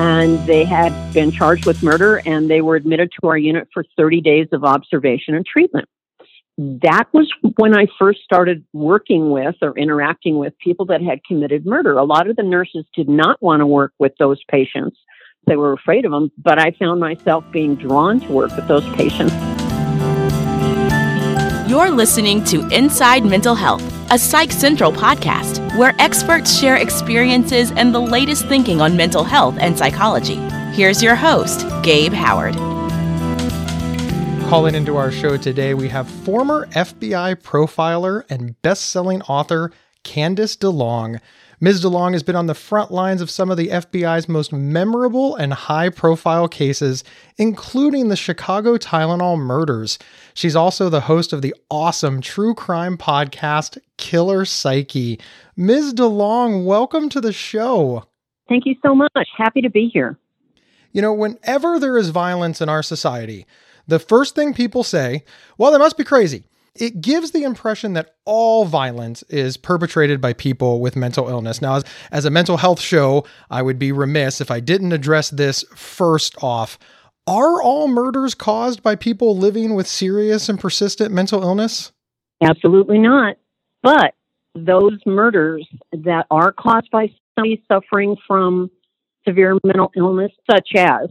and they had been charged with murder and they were admitted to our unit for 30 days of observation and treatment. That was when I first started working with or interacting with people that had committed murder. A lot of the nurses did not want to work with those patients. They were afraid of them, but I found myself being drawn to work with those patients. You're listening to Inside Mental Health, a Psych Central podcast where experts share experiences and the latest thinking on mental health and psychology. Here's your host, Gabe Howard. Calling into our show today, we have former FBI profiler and best selling author Candice DeLong. Ms. DeLong has been on the front lines of some of the FBI's most memorable and high profile cases, including the Chicago Tylenol murders. She's also the host of the awesome true crime podcast, Killer Psyche. Ms. DeLong, welcome to the show. Thank you so much. Happy to be here. You know, whenever there is violence in our society, the first thing people say, well, they must be crazy it gives the impression that all violence is perpetrated by people with mental illness. Now, as, as, a mental health show, I would be remiss if I didn't address this first off. Are all murders caused by people living with serious and persistent mental illness? Absolutely not. But those murders that are caused by somebody suffering from severe mental illness, such as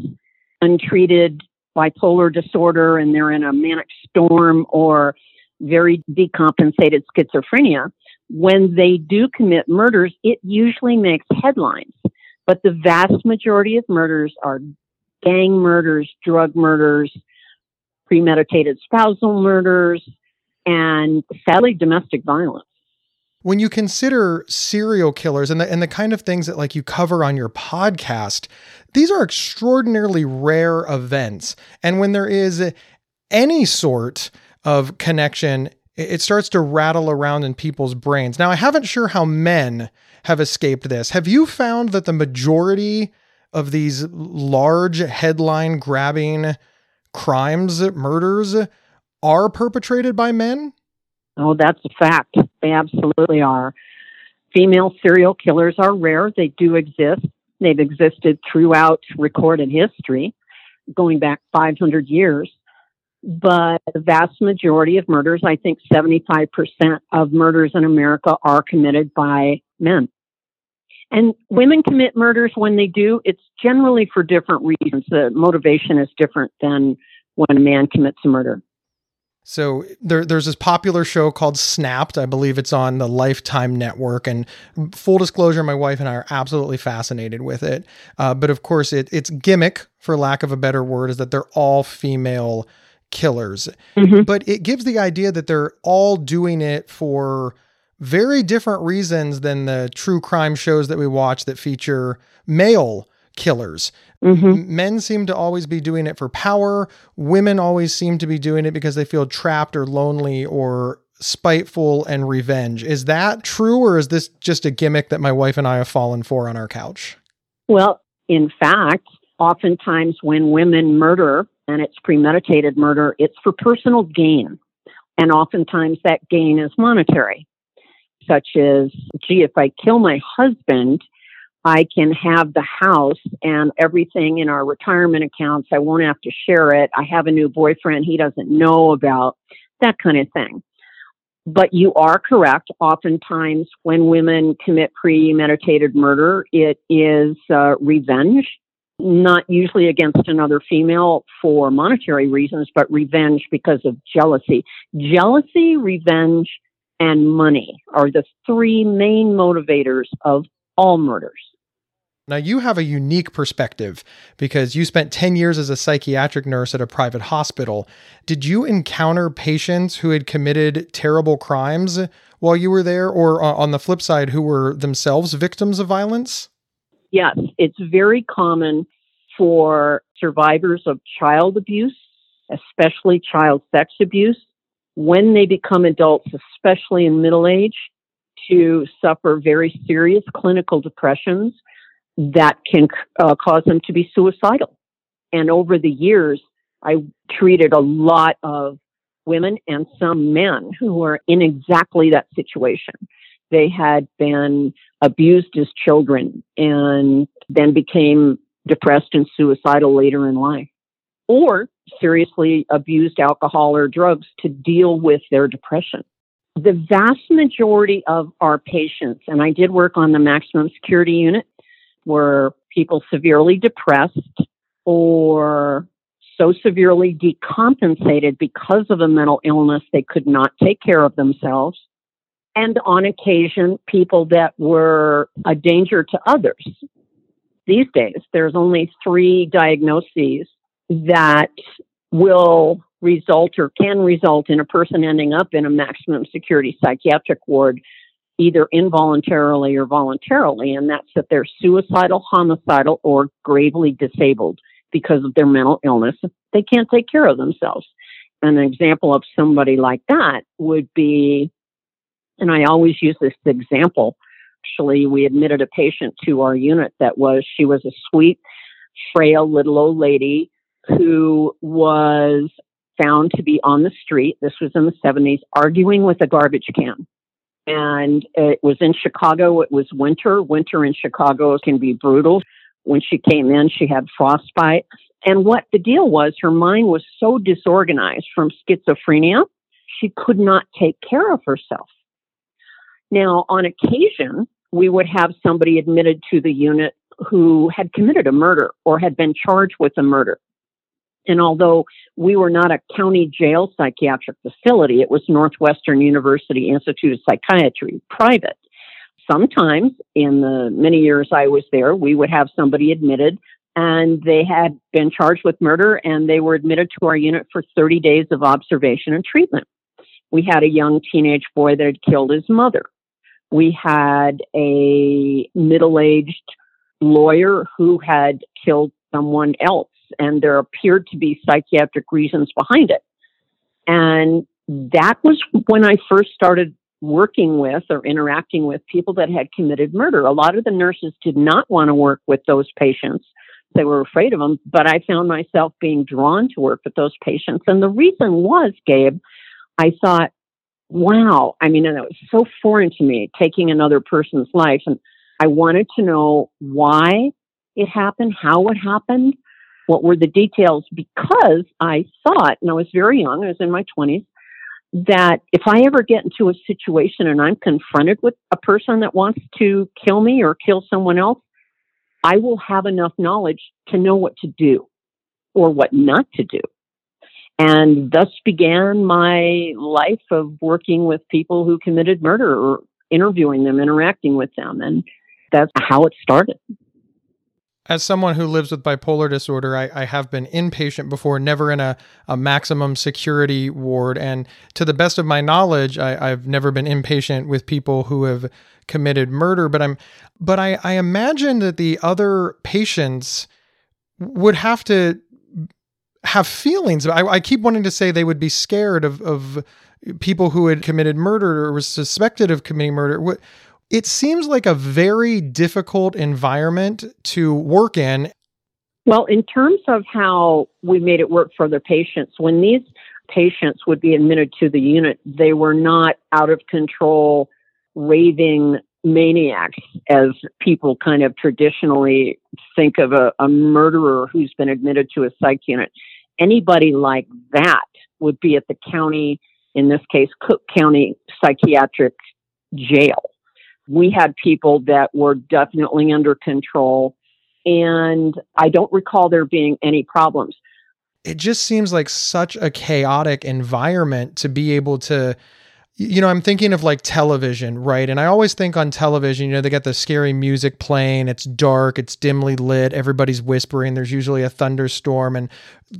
untreated bipolar disorder and they're in a manic storm or very decompensated schizophrenia, when they do commit murders, it usually makes headlines. But the vast majority of murders are gang murders, drug murders, premeditated spousal murders, and sadly, domestic violence. When you consider serial killers and the, and the kind of things that like you cover on your podcast, these are extraordinarily rare events. And when there is any sort of connection, it starts to rattle around in people's brains. Now, I haven't sure how men have escaped this. Have you found that the majority of these large headline grabbing crimes, murders, are perpetrated by men? Oh, that's a fact. They absolutely are. Female serial killers are rare. They do exist. They've existed throughout recorded history, going back 500 years but the vast majority of murders, I think 75% of murders in America are committed by men. And women commit murders when they do, it's generally for different reasons. The motivation is different than when a man commits a murder. So there, there's this popular show called Snapped. I believe it's on the Lifetime Network. And full disclosure, my wife and I are absolutely fascinated with it. Uh, but of course, it, its gimmick, for lack of a better word, is that they're all female killers. Mm-hmm. But it gives the idea that they're all doing it for very different reasons than the true crime shows that we watch that feature male killers. Mm-hmm. Men seem to always be doing it for power. Women always seem to be doing it because they feel trapped or lonely or spiteful and revenge. Is that true, or is this just a gimmick that my wife and I have fallen for on our couch? Well, in fact, oftentimes when women murder, and it's premeditated murder, it's for personal gain. And oftentimes that gain is monetary, such as, gee, if I kill my husband, I can have the house and everything in our retirement accounts. I won't have to share it. I have a new boyfriend he doesn't know about, that kind of thing. But you are correct. Oftentimes, when women commit premeditated murder, it is uh, revenge not usually against another female for monetary reasons, but revenge because of jealousy. Jealousy, revenge, and money are the three main motivators of all murders. Now, you have a unique perspective because you spent 10 years as a psychiatric nurse at a private hospital. Did you encounter patients who had committed terrible crimes while you were there, or uh, on the flip side, who were themselves victims of violence? Yes, it's very common for survivors of child abuse, especially child sex abuse, when they become adults, especially in middle age, to suffer very serious clinical depressions that can uh, cause them to be suicidal. And over the years, I treated a lot of women and some men who were in exactly that situation. They had been abused as children and then became depressed and suicidal later in life, or seriously abused alcohol or drugs to deal with their depression. The vast majority of our patients, and I did work on the maximum security unit, were people severely depressed or so severely decompensated because of a mental illness they could not take care of themselves. And on occasion, people that were a danger to others. These days, there's only three diagnoses that will result or can result in a person ending up in a maximum security psychiatric ward either involuntarily or voluntarily, and that's that they're suicidal, homicidal, or gravely disabled because of their mental illness. They can't take care of themselves. An example of somebody like that would be, and I always use this example. Actually, we admitted a patient to our unit that was, she was a sweet, frail little old lady who was found to be on the street. This was in the 70s, arguing with a garbage can. And it was in Chicago. It was winter. Winter in Chicago can be brutal. When she came in, she had frostbite. And what the deal was, her mind was so disorganized from schizophrenia, she could not take care of herself. Now, on occasion, we would have somebody admitted to the unit who had committed a murder or had been charged with a murder. And although we were not a county jail psychiatric facility, it was Northwestern University Institute of Psychiatry, private. Sometimes in the many years I was there, we would have somebody admitted and they had been charged with murder and they were admitted to our unit for 30 days of observation and treatment. We had a young teenage boy that had killed his mother. We had a middle aged lawyer who had killed someone else and there appeared to be psychiatric reasons behind it. And that was when I first started working with or interacting with people that had committed murder. A lot of the nurses did not want to work with those patients. They were afraid of them, but I found myself being drawn to work with those patients. And the reason was, Gabe, I thought, wow, I mean, and it was so foreign to me taking another person's life. And I wanted to know why it happened, how it happened, what were the details because I thought, and I was very young, I was in my 20s, that if I ever get into a situation and I'm confronted with a person that wants to kill me or kill someone else, I will have enough knowledge to know what to do or what not to do. And thus began my life of working with people who committed murder or interviewing them, interacting with them. And that's how it started as someone who lives with bipolar disorder, I, I have been inpatient before, never in a, a, maximum security ward. And to the best of my knowledge, I, have never been inpatient with people who have committed murder. But I'm, but I, I imagine that the other patients would have to have feelings. I, I keep wanting to say they would be scared of, of people who had committed murder or was suspected of committing murder. It seems like a very difficult environment to work in. Well, in terms of how we made it work for the patients, when these patients would be admitted to the unit, they were not out of control, raving maniacs, as people kind of traditionally think of a, a murderer who's been admitted to a psych unit. Anybody like that would be at the county, in this case, Cook County Psychiatric Jail we had people that were definitely under control. And I don't recall there being any problems. It just seems like such a chaotic environment to be able to you know, I'm thinking of like television, right? And I always think on television, you know, they got the scary music playing, it's dark, it's dimly lit, everybody's whispering, there's usually a thunderstorm, and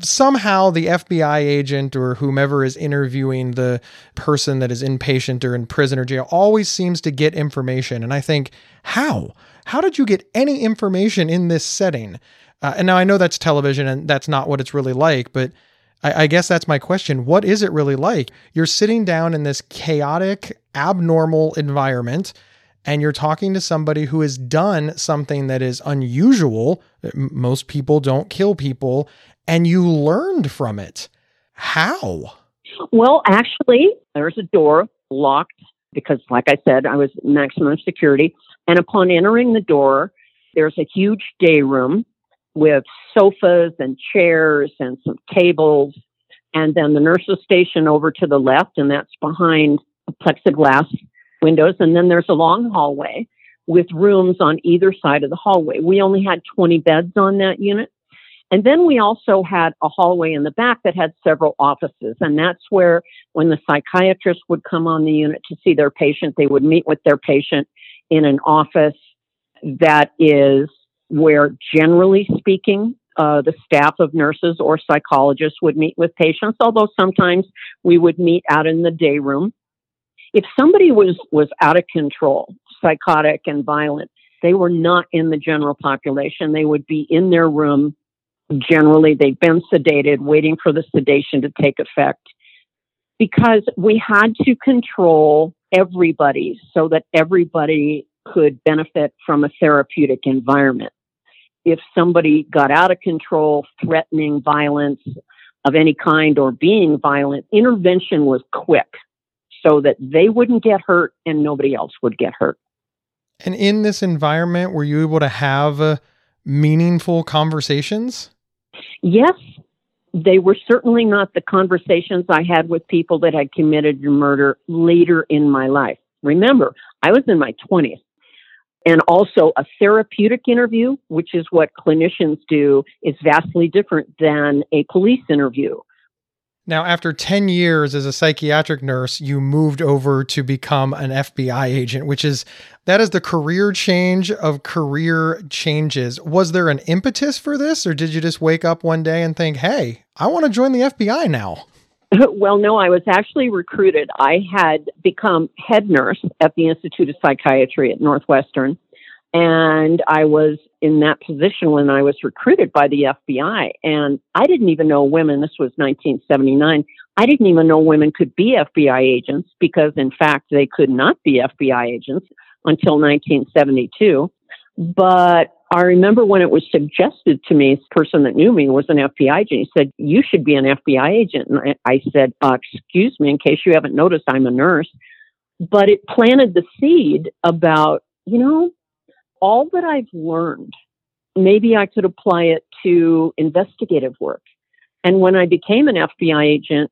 somehow the FBI agent or whomever is interviewing the person that is inpatient or in prison or jail always seems to get information. And I think, how? How did you get any information in this setting? Uh, and now I know that's television and that's not what it's really like, but I, I guess that's my question. What is it really like? You're sitting down in this chaotic, abnormal environment and you're talking to somebody who has done something that is unusual. Most people don't kill people, and you learned from it. How? Well, actually, there's a door locked because, like I said, I was maximum security. And upon entering the door, there's a huge day room with sofas and chairs and some tables. And then the nurses station over to the left, and that's behind plexiglass windows. And then there's a long hallway with rooms on either side of the hallway. We only had 20 beds on that unit. And then we also had a hallway in the back that had several offices. And that's where, when the psychiatrist would come on the unit to see their patient, they would meet with their patient in an office that is where, generally speaking, uh, the staff of nurses or psychologists would meet with patients, although sometimes we would meet out in the day room. If somebody was, was out of control, psychotic and violent, they were not in the general population. They would be in their room. Generally, they've been sedated, waiting for the sedation to take effect. Because we had to control everybody so that everybody could benefit from a therapeutic environment. If somebody got out of control, threatening violence of any kind or being violent, intervention was quick so that they wouldn't get hurt and nobody else would get hurt. And in this environment, were you able to have uh, meaningful conversations? Yes, they were certainly not the conversations I had with people that had committed murder later in my life. Remember, I was in my 20s. And also, a therapeutic interview, which is what clinicians do, is vastly different than a police interview. Now, after 10 years as a psychiatric nurse, you moved over to become an FBI agent, which is that is the career change of career changes. Was there an impetus for this, or did you just wake up one day and think, hey, I want to join the FBI now? Well, no, I was actually recruited. I had become head nurse at the Institute of Psychiatry at Northwestern. And I was in that position when I was recruited by the FBI. And I didn't even know women, this was 1979, I didn't even know women could be FBI agents because, in fact, they could not be FBI agents until 1972. But I remember when it was suggested to me, person that knew me was an FBI agent. He said, You should be an FBI agent. And I, I said, uh, Excuse me, in case you haven't noticed, I'm a nurse. But it planted the seed about, you know, all that I've learned, maybe I could apply it to investigative work. And when I became an FBI agent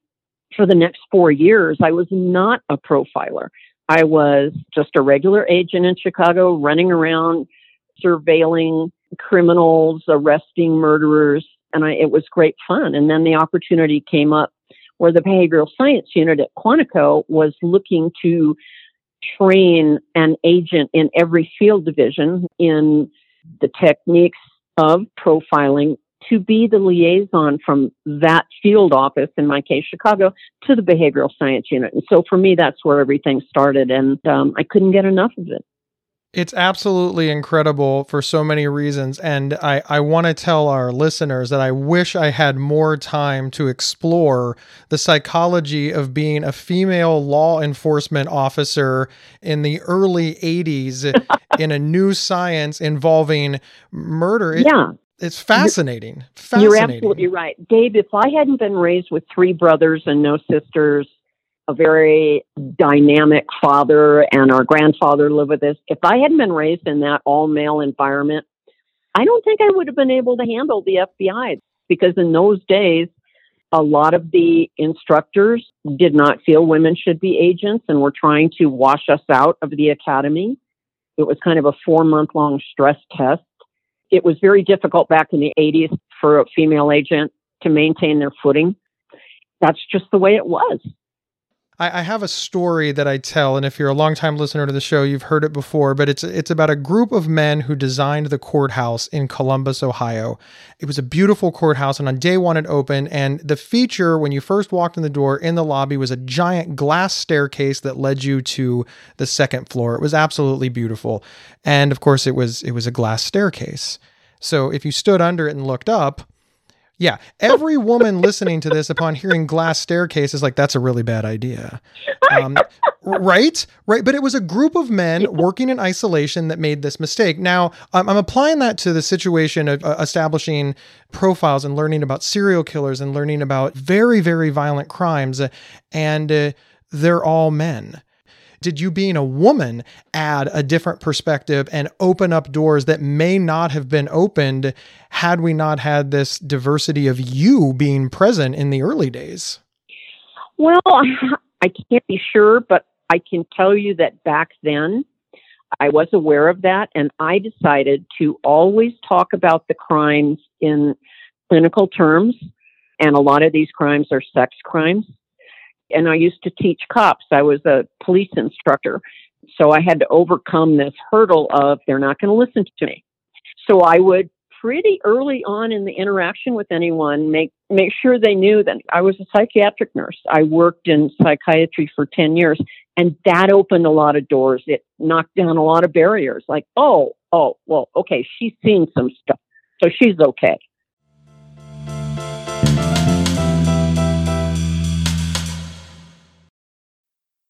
for the next four years, I was not a profiler. I was just a regular agent in Chicago running around surveilling criminals, arresting murderers, and I, it was great fun. And then the opportunity came up where the behavioral science unit at Quantico was looking to train an agent in every field division in the techniques of profiling to be the liaison from that field office, in my case, Chicago, to the behavioral science unit. And so for me, that's where everything started, and um, I couldn't get enough of it. It's absolutely incredible for so many reasons. And I, I want to tell our listeners that I wish I had more time to explore the psychology of being a female law enforcement officer in the early 80s in a new science involving murder. It, yeah. It's fascinating. Fascinating. You're absolutely right. Gabe, if I hadn't been raised with three brothers and no sisters, a very dynamic father and our grandfather lived with us. If I hadn't been raised in that all male environment, I don't think I would have been able to handle the FBI because in those days, a lot of the instructors did not feel women should be agents and were trying to wash us out of the academy. It was kind of a four month long stress test. It was very difficult back in the 80s for a female agent to maintain their footing. That's just the way it was. I, I, have a story that I tell, and if you're a longtime listener to the show, you've heard it before. But it's it's about a group of men who designed the courthouse in Columbus, Ohio. It was a beautiful courthouse, and on day one it opened. And the feature when you first walked in the door in the lobby was a giant glass staircase that led you to the second floor. It was absolutely beautiful, and of course it was it was a glass staircase. So if you stood under it and looked up, yeah, every woman listening to this upon hearing glass staircase is like, that's a really bad idea. Um, right? Right. But it was a group of men working in isolation that made this mistake. Now, I'm applying that to the situation of uh, establishing profiles and learning about serial killers and learning about very, very violent crimes. And uh, they're all men. Did you being a woman add a different perspective and open up doors that may not have been opened had we not had this diversity of you being present in the early days? Well, I can't be sure, but I can tell you that back then I was aware of that and I decided to always talk about the crimes in clinical terms. And a lot of these crimes are sex crimes. And I used to teach cops. I was a police instructor. So I had to overcome this hurdle of they're not going to listen to me. So I would pretty early on in the interaction with anyone make make sure they knew that I was a psychiatric nurse. I worked in psychiatry for 10 years and that opened a lot of doors. It knocked down a lot of barriers like, "Oh, oh, well, okay, she's seen some stuff. So she's okay."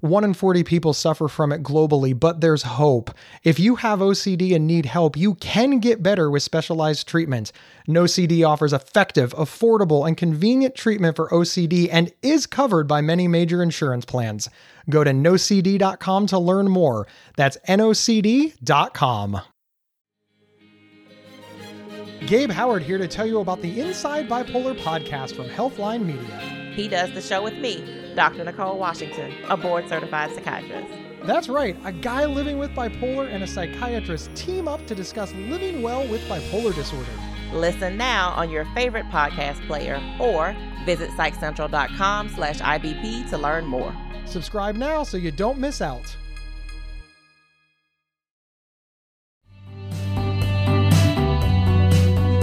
1 in 40 people suffer from it globally, but there's hope. If you have OCD and need help, you can get better with specialized treatment. NoCD offers effective, affordable, and convenient treatment for OCD and is covered by many major insurance plans. Go to nocd.com to learn more. That's nocd.com. Gabe Howard here to tell you about the Inside Bipolar podcast from Healthline Media. He does the show with me, Dr. Nicole Washington, a board certified psychiatrist. That's right, a guy living with bipolar and a psychiatrist team up to discuss living well with bipolar disorder. Listen now on your favorite podcast player or visit psychcentral.com slash IBP to learn more. Subscribe now so you don't miss out.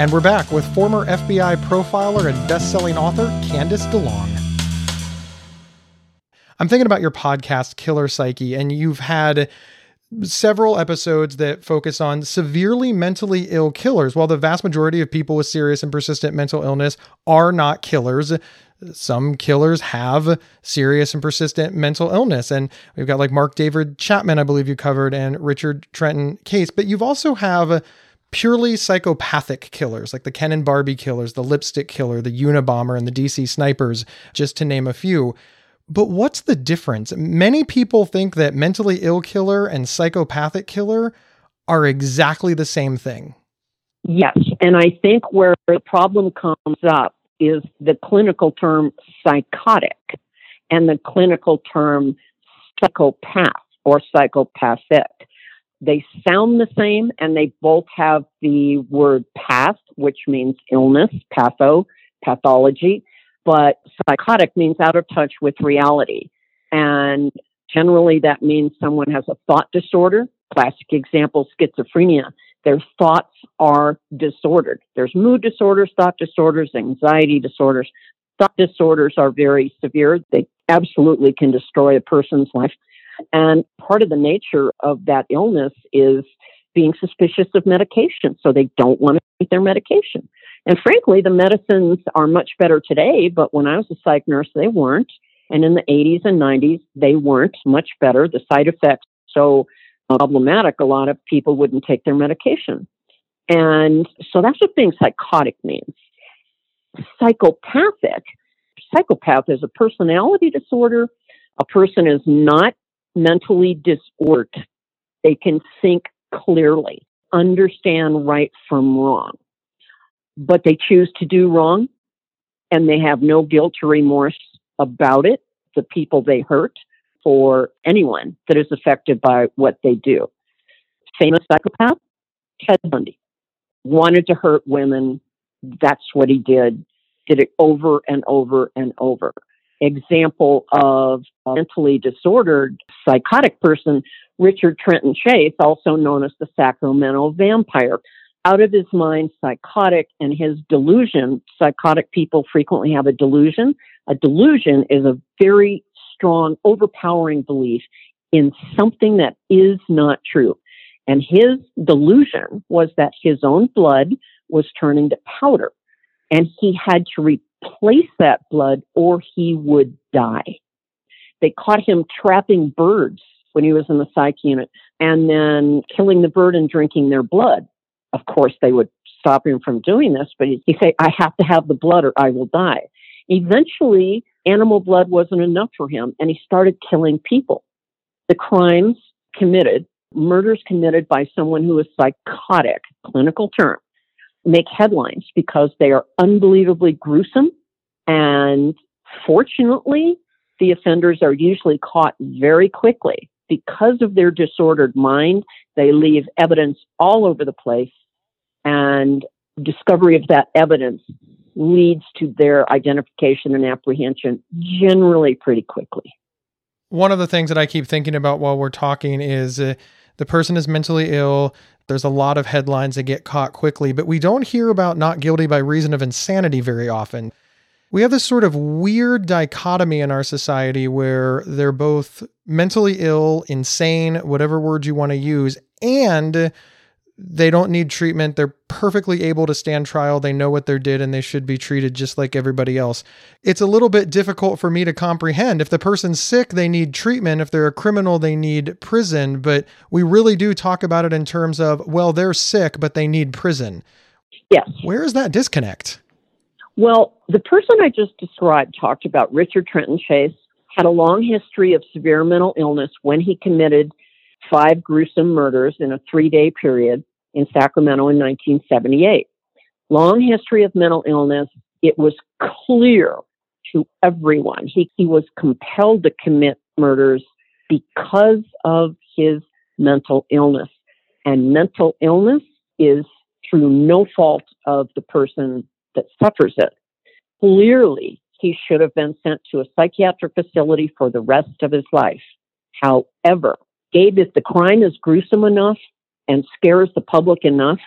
And we're back with former FBI profiler and best-selling author Candice DeLong. I'm thinking about your podcast Killer Psyche and you've had several episodes that focus on severely mentally ill killers. While the vast majority of people with serious and persistent mental illness are not killers, some killers have serious and persistent mental illness. And we've got like Mark David Chapman, I believe you covered, and Richard Trenton Chase. But you've also have purely psychopathic killers, like the Ken and Barbie killers, the lipstick killer, the Unabomber, and the DC snipers, just to name a few. But what's the difference? Many people think that mentally ill killer and psychopathic killer are exactly the same thing. Yes. And I think where the problem comes up is the clinical term psychotic and the clinical term psychopath or psychopathic. They sound the same and they both have the word path, which means illness, patho, pathology, but psychotic means out of touch with reality. And generally that means someone has a thought disorder. Classic example, schizophrenia. Their thoughts are disordered. There's mood disorders, thought disorders, anxiety disorders. Thought disorders are very severe. They absolutely can destroy a person's life. And part of the nature of that illness is being suspicious of medication. So they don't want to take their medication. And frankly, the medicines are much better today, but when I was a psych nurse, they weren't. And in the 80s and 90s, they weren't much better. The side effects so problematic, a lot of people wouldn't take their medication. And so that's what being psychotic means. Psychopathic, psychopath is a personality disorder. A person is not mentally disordered. They can think clearly, understand right from wrong, but they choose to do wrong and they have no guilt or remorse about it, the people they hurt, for anyone that is affected by what they do. Famous psychopath, Ted Bundy, wanted to hurt women. That's what he did, did it over and over and over. Example of a mentally disordered psychotic person, Richard Trenton Chase, also known as the Sacramento vampire. Out of his mind, psychotic, and his delusion. Psychotic people frequently have a delusion. A delusion is a very strong, overpowering belief in something that is not true. And his delusion was that his own blood was turning to powder and he had to replace that blood or he would die. They caught him trapping birds when he was in the psych unit and then killing the bird and drinking their blood. Of course, they would stop him from doing this, but he'd say, I have to have the blood or I will die. Eventually, animal blood wasn't enough for him and he started killing people. The crimes committed, murders committed by someone who is psychotic, clinical term, make headlines because they are unbelievably gruesome. And fortunately, the offenders are usually caught very quickly. Because of their disordered mind, they leave evidence all over the place, and discovery of that evidence leads to their identification and apprehension generally pretty quickly. One of the things that I keep thinking about while we're talking is uh, the person is mentally ill. There's a lot of headlines that get caught quickly, but we don't hear about not guilty by reason of insanity very often. We have this sort of weird dichotomy in our society where they're both mentally ill, insane, whatever word you want to use, and they don't need treatment. They're perfectly able to stand trial. They know what they did and they should be treated just like everybody else. It's a little bit difficult for me to comprehend. If the person's sick, they need treatment. If they're a criminal, they need prison. But we really do talk about it in terms of, well, they're sick, but they need prison. Yes. Where is that disconnect? Well, the person I just described talked about Richard Trenton Chase, had a long history of severe mental illness when he committed five gruesome murders in a three day period in Sacramento in 1978. Long history of mental illness. It was clear to everyone. He, he was compelled to commit murders because of his mental illness. And mental illness is through no fault of the person that suffers it. Clearly, he should have been sent to a psychiatric facility for the rest of his life. However, Gabe, if the crime is gruesome enough and scares the public enough,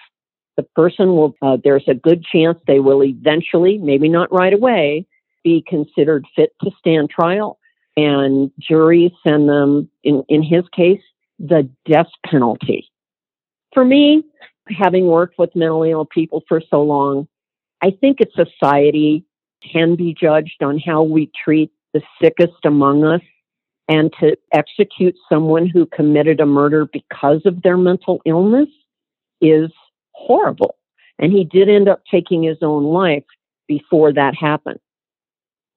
the person will, uh, there's a good chance they will eventually, maybe not right away, be considered fit to stand trial. And juries send them, in, in his case, the death penalty. For me, having worked with mentally ill people for so long, I think a society can be judged on how we treat the sickest among us and to execute someone who committed a murder because of their mental illness is horrible. And he did end up taking his own life before that happened.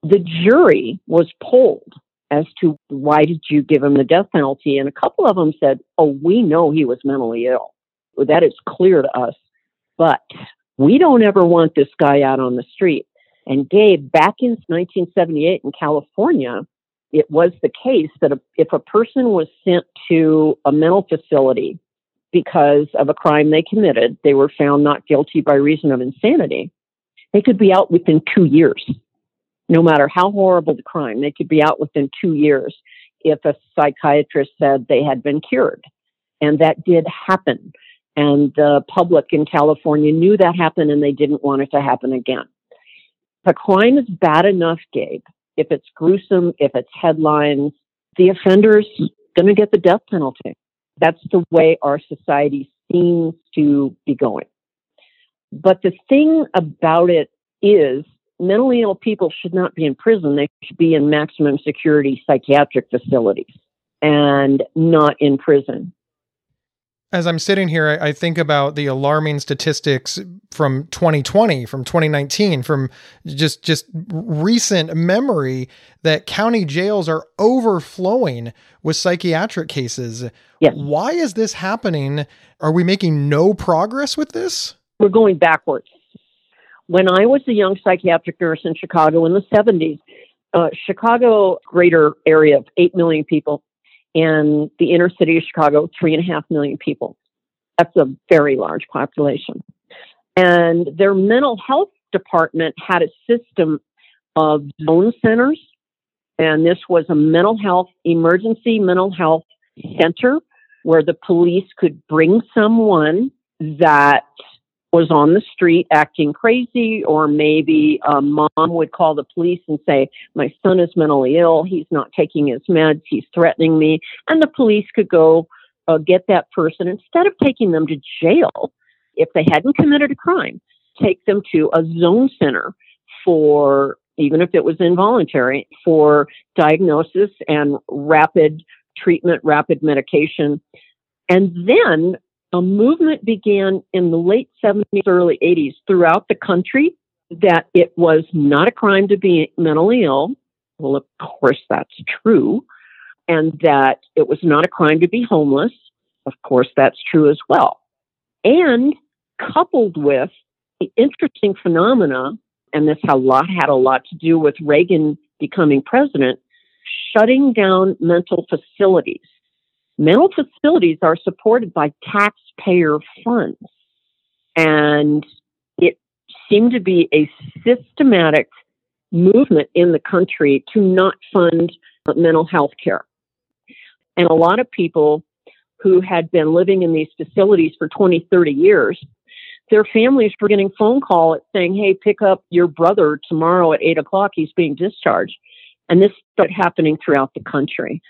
The jury was polled as to why did you give him the death penalty? And a couple of them said, oh, we know he was mentally ill. That is clear to us. But we don't ever want this guy out on the street. And Gabe, back in 1978 in California, it was the case that if a person was sent to a mental facility because of a crime they committed, they were found not guilty by reason of insanity, they could be out within two years. No matter how horrible the crime, they could be out within two years if a psychiatrist said they had been cured. And that did happen. And the public in California knew that happened and they didn't want it to happen again. The crime is bad enough, Gabe, if it's gruesome, if it's headlines, the offender's going to get the death penalty. That's the way our society seems to be going. But the thing about it is, mentally ill people should not be in prison. They should be in maximum security psychiatric facilities and not in prison as I'm sitting here, I, think about the alarming statistics from 2020, from 2019, from just just recent memory that county jails are overflowing with psychiatric cases. Yes. Why is this happening? Are we making no progress with this? We're going backwards. When I was a young psychiatric nurse in Chicago in the 70s, uh, Chicago greater area of 8 million people in the inner city of Chicago, three and a half million people. That's a very large population. And their mental health department had a system of zone centers And this was a mental health, emergency mental health center where the police could bring someone that was on the street acting crazy, or maybe a mom would call the police and say, My son is mentally ill. He's not taking his meds. He's threatening me. And the police could go uh, get that person instead of taking them to jail if they hadn't committed a crime, take them to a zone center for, even if it was involuntary, for diagnosis and rapid treatment, rapid medication. And then a movement began in the late 70s, early 80s throughout the country that it was not a crime to be mentally ill. Well, of course, that's true. And that it was not a crime to be homeless. Of course, that's true as well. And coupled with the interesting phenomena, and this a lot, had a lot to do with Reagan becoming president, shutting down mental facilities. Mental facilities are supported by taxpayer funds. And it seemed to be a systematic movement in the country to not fund mental health care. And a lot of people who had been living in these facilities for 20, 30 years, their families were getting phone call saying, Hey, pick up your brother tomorrow at eight o'clock. He's being discharged. And this started happening throughout the country.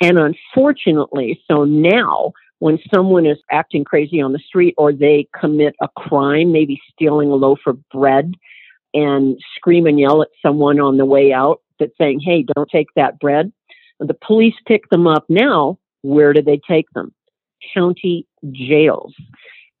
And unfortunately, so now when someone is acting crazy on the street or they commit a crime, maybe stealing a loaf of bread and scream and yell at someone on the way out that's saying, Hey, don't take that bread. The police pick them up now. Where do they take them? County jails.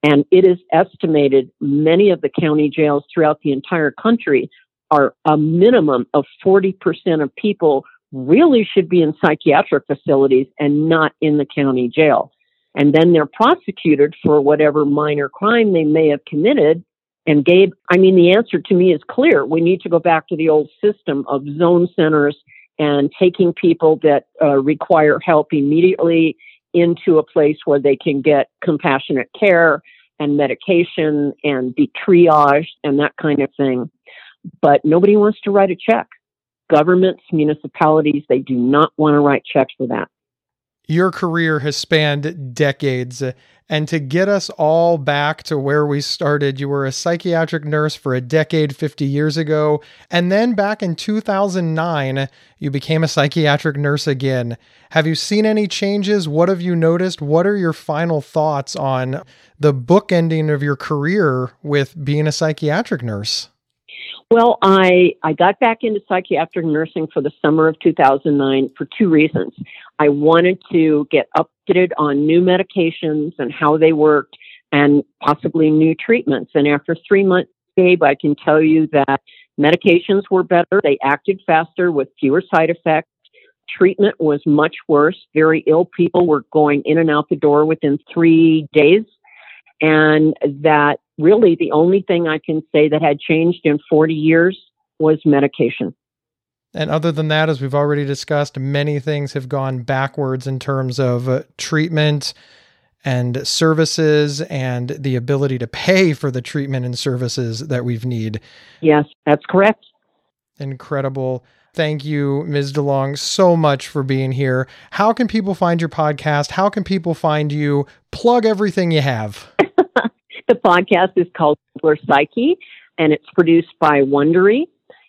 And it is estimated many of the county jails throughout the entire country are a minimum of 40% of people really should be in psychiatric facilities and not in the county jail. And then they're prosecuted for whatever minor crime they may have committed. And Gabe, I mean, the answer to me is clear. We need to go back to the old system of zone centers and taking people that uh, require help immediately into a place where they can get compassionate care and medication and be triaged and that kind of thing. But nobody wants to write a check governments, municipalities, they do not want to write checks for that. Your career has spanned decades. And to get us all back to where we started, you were a psychiatric nurse for a decade 50 years ago. And then back in 2009, you became a psychiatric nurse again. Have you seen any changes? What have you noticed? What are your final thoughts on the bookending of your career with being a psychiatric nurse? Well, I, I got back into psychiatric nursing for the summer of 2009 for two reasons. I wanted to get updated on new medications and how they worked and possibly new treatments. And after three months, Gabe, I can tell you that medications were better. They acted faster with fewer side effects. Treatment was much worse. Very ill people were going in and out the door within three days. And that really the only thing I can say that had changed in 40 years was medication. And other than that, as we've already discussed, many things have gone backwards in terms of uh, treatment and services and the ability to pay for the treatment and services that we've need. Yes, that's correct. Incredible. Thank you, Ms. DeLong, so much for being here. How can people find your podcast? How can people find you? Plug everything you have. The podcast is called Killer Psyche, and it's produced by Wondery.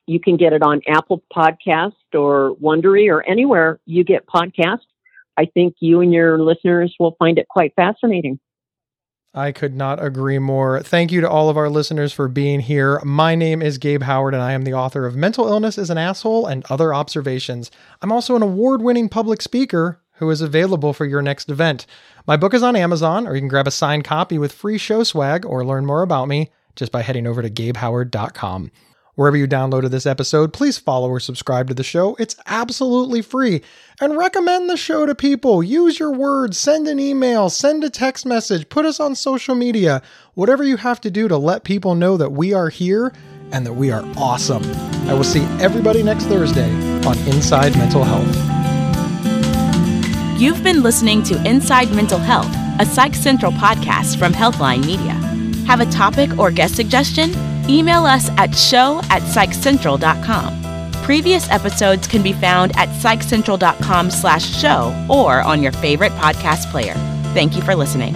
You can get it on Apple Podcast or Wondery or anywhere you get podcasts. I think you and your listeners will find it quite fascinating. I could not agree more. Thank you to all of our listeners for being here. My name is Gabe Howard, and I am the author of Mental Illness is an Asshole and Other Observations. I'm also an award winning public speaker who is available for your next event. My book is on Amazon, or you can grab a signed copy with free show swag or learn more about me just by heading over to gabehoward.com. Wherever you downloaded this episode, please follow or subscribe to the show. It's absolutely free. And recommend the show to people. Use your words, send an email, send a text message, put us on social media. Whatever you have to do to let people know that we are here and that we are awesome. I will see everybody next Thursday on Inside Mental Health. You've been listening to Inside Mental Health, a Psych Central podcast from Healthline Media. Have a topic or guest suggestion? Email us at show at psychcentral.com. Previous episodes can be found at psychcentral.com slash show or on your favorite podcast player. Thank you for listening.